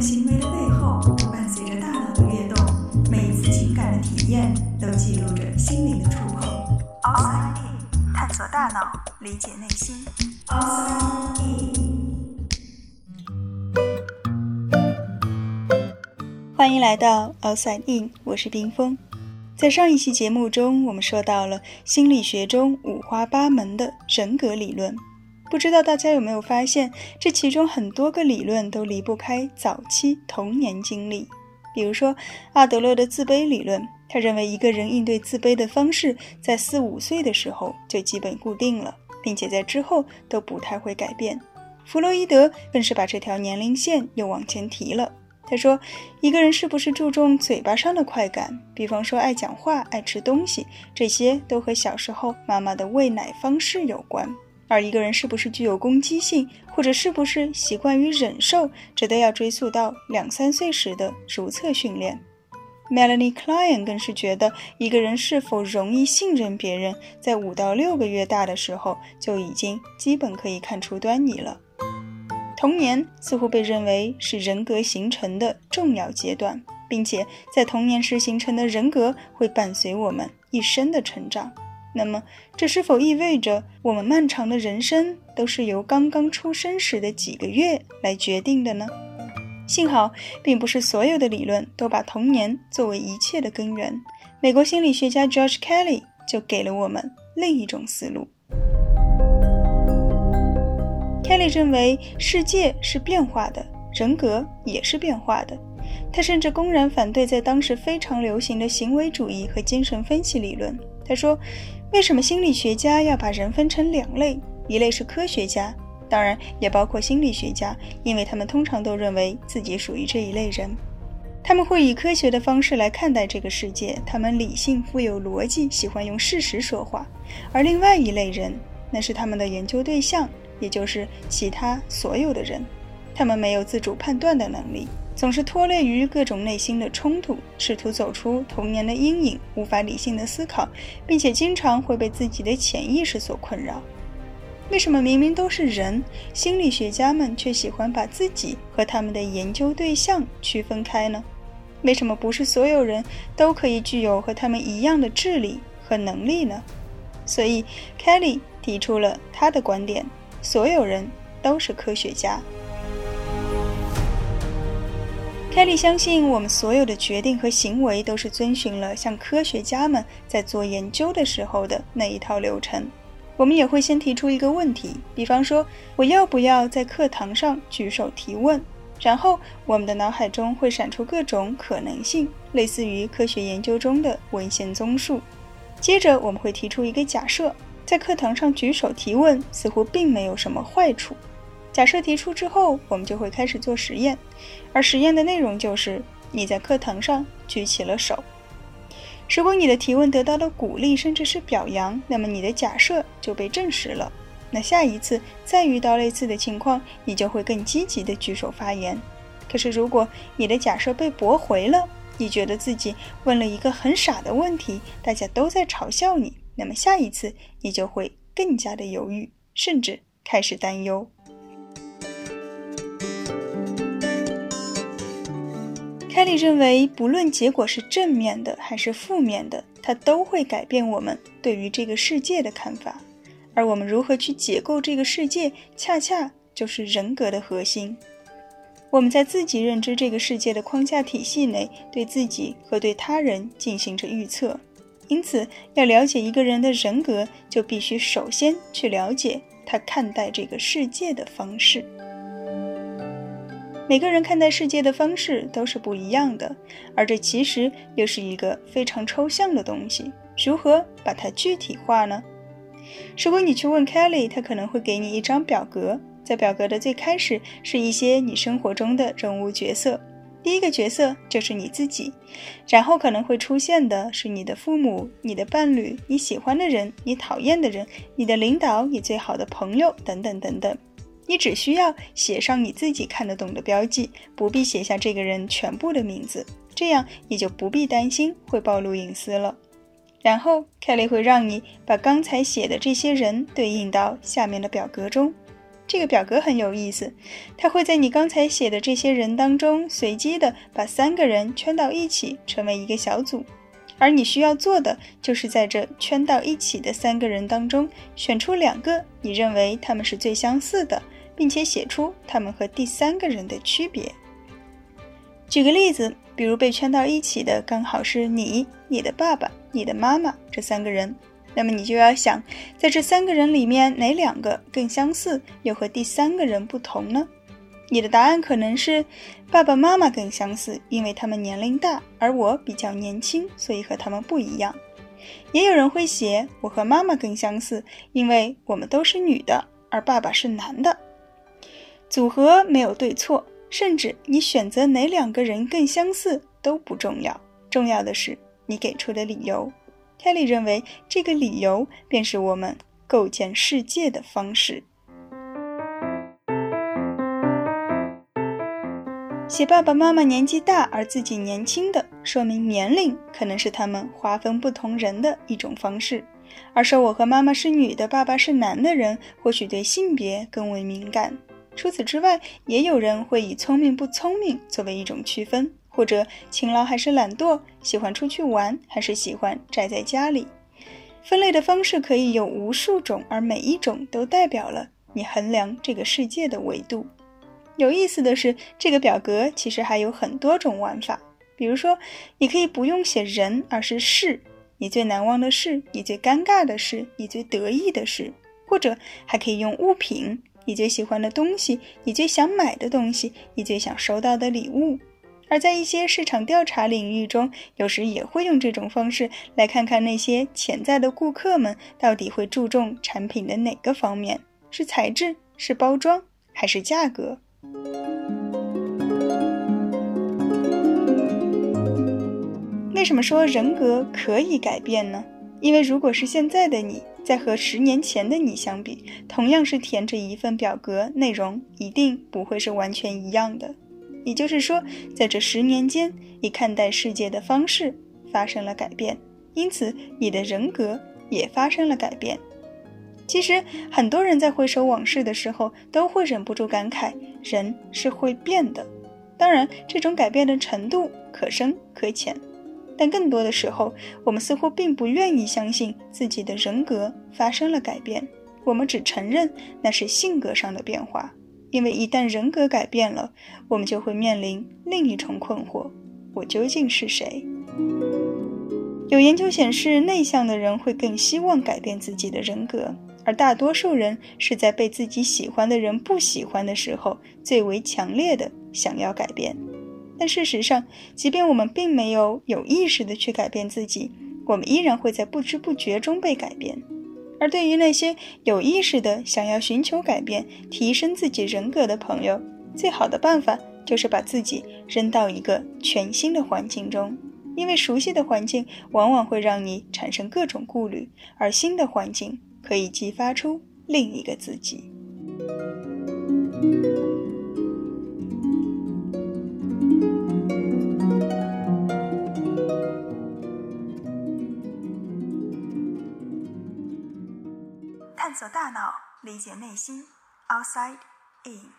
行为的背后，伴随着大脑的跃动，每一次情感的体验都记录着心灵的触碰。Outside In，探索大脑，理解内心。Outside In，欢迎来到 Outside In，我是冰峰。在上一期节目中，我们说到了心理学中五花八门的人格理论。不知道大家有没有发现，这其中很多个理论都离不开早期童年经历。比如说，阿德勒的自卑理论，他认为一个人应对自卑的方式在四五岁的时候就基本固定了，并且在之后都不太会改变。弗洛伊德更是把这条年龄线又往前提了。他说，一个人是不是注重嘴巴上的快感，比方说爱讲话、爱吃东西，这些都和小时候妈妈的喂奶方式有关。而一个人是不是具有攻击性，或者是不是习惯于忍受，这都要追溯到两三岁时的如厕训练。Melanie Klein 更是觉得，一个人是否容易信任别人，在五到六个月大的时候就已经基本可以看出端倪了。童年似乎被认为是人格形成的重要阶段，并且在童年时形成的人格会伴随我们一生的成长。那么，这是否意味着我们漫长的人生都是由刚刚出生时的几个月来决定的呢？幸好，并不是所有的理论都把童年作为一切的根源。美国心理学家 George Kelly 就给了我们另一种思路。Kelly 认为，世界是变化的，人格也是变化的。他甚至公然反对在当时非常流行的行为主义和精神分析理论。他说。为什么心理学家要把人分成两类？一类是科学家，当然也包括心理学家，因为他们通常都认为自己属于这一类人。他们会以科学的方式来看待这个世界，他们理性、富有逻辑，喜欢用事实说话。而另外一类人，那是他们的研究对象，也就是其他所有的人。他们没有自主判断的能力。总是拖累于各种内心的冲突，试图走出童年的阴影，无法理性的思考，并且经常会被自己的潜意识所困扰。为什么明明都是人，心理学家们却喜欢把自己和他们的研究对象区分开呢？为什么不是所有人都可以具有和他们一样的智力和能力呢？所以，Kelly 提出了他的观点：所有人都是科学家。凯利相信，我们所有的决定和行为都是遵循了像科学家们在做研究的时候的那一套流程。我们也会先提出一个问题，比方说我要不要在课堂上举手提问，然后我们的脑海中会闪出各种可能性，类似于科学研究中的文献综述。接着我们会提出一个假设，在课堂上举手提问似乎并没有什么坏处。假设提出之后，我们就会开始做实验，而实验的内容就是你在课堂上举起了手。如果你的提问得到了鼓励，甚至是表扬，那么你的假设就被证实了。那下一次再遇到类似的情况，你就会更积极的举手发言。可是如果你的假设被驳回了，你觉得自己问了一个很傻的问题，大家都在嘲笑你，那么下一次你就会更加的犹豫，甚至开始担忧。认为，不论结果是正面的还是负面的，它都会改变我们对于这个世界的看法。而我们如何去解构这个世界，恰恰就是人格的核心。我们在自己认知这个世界的框架体系内，对自己和对他人进行着预测。因此，要了解一个人的人格，就必须首先去了解他看待这个世界的方式。每个人看待世界的方式都是不一样的，而这其实又是一个非常抽象的东西。如何把它具体化呢？如果你去问 Kelly，他可能会给你一张表格，在表格的最开始是一些你生活中的人物角色，第一个角色就是你自己，然后可能会出现的是你的父母、你的伴侣、你喜欢的人、你讨厌的人、你的领导、你最好的朋友等等等等。你只需要写上你自己看得懂的标记，不必写下这个人全部的名字，这样你就不必担心会暴露隐私了。然后凯莉会让你把刚才写的这些人对应到下面的表格中。这个表格很有意思，它会在你刚才写的这些人当中随机的把三个人圈到一起，成为一个小组。而你需要做的就是在这圈到一起的三个人当中，选出两个你认为他们是最相似的，并且写出他们和第三个人的区别。举个例子，比如被圈到一起的刚好是你、你的爸爸、你的妈妈这三个人，那么你就要想，在这三个人里面哪两个更相似，又和第三个人不同呢？你的答案可能是爸爸妈妈更相似，因为他们年龄大，而我比较年轻，所以和他们不一样。也有人会写我和妈妈更相似，因为我们都是女的，而爸爸是男的。组合没有对错，甚至你选择哪两个人更相似都不重要，重要的是你给出的理由。Kelly 认为，这个理由便是我们构建世界的方式。写爸爸妈妈年纪大而自己年轻的，说明年龄可能是他们划分不同人的一种方式；而说我和妈妈是女的，爸爸是男的人，或许对性别更为敏感。除此之外，也有人会以聪明不聪明作为一种区分，或者勤劳还是懒惰，喜欢出去玩还是喜欢宅在家里。分类的方式可以有无数种，而每一种都代表了你衡量这个世界的维度。有意思的是，这个表格其实还有很多种玩法。比如说，你可以不用写人，而是事，你最难忘的事，你最尴尬的事，你最得意的事，或者还可以用物品，你最喜欢的东西，你最想买的东西，你最想收到的礼物。而在一些市场调查领域中，有时也会用这种方式来看看那些潜在的顾客们到底会注重产品的哪个方面：是材质，是包装，还是价格。为什么说人格可以改变呢？因为如果是现在的你在和十年前的你相比，同样是填着一份表格，内容一定不会是完全一样的。也就是说，在这十年间，你看待世界的方式发生了改变，因此你的人格也发生了改变。其实，很多人在回首往事的时候，都会忍不住感慨：人是会变的。当然，这种改变的程度可深可浅，但更多的时候，我们似乎并不愿意相信自己的人格发生了改变。我们只承认那是性格上的变化，因为一旦人格改变了，我们就会面临另一重困惑：我究竟是谁？有研究显示，内向的人会更希望改变自己的人格。而大多数人是在被自己喜欢的人不喜欢的时候，最为强烈的想要改变。但事实上，即便我们并没有有意识的去改变自己，我们依然会在不知不觉中被改变。而对于那些有意识的想要寻求改变、提升自己人格的朋友，最好的办法就是把自己扔到一个全新的环境中，因为熟悉的环境往往会让你产生各种顾虑，而新的环境。可以激发出另一个自己。理解内心。Outside in。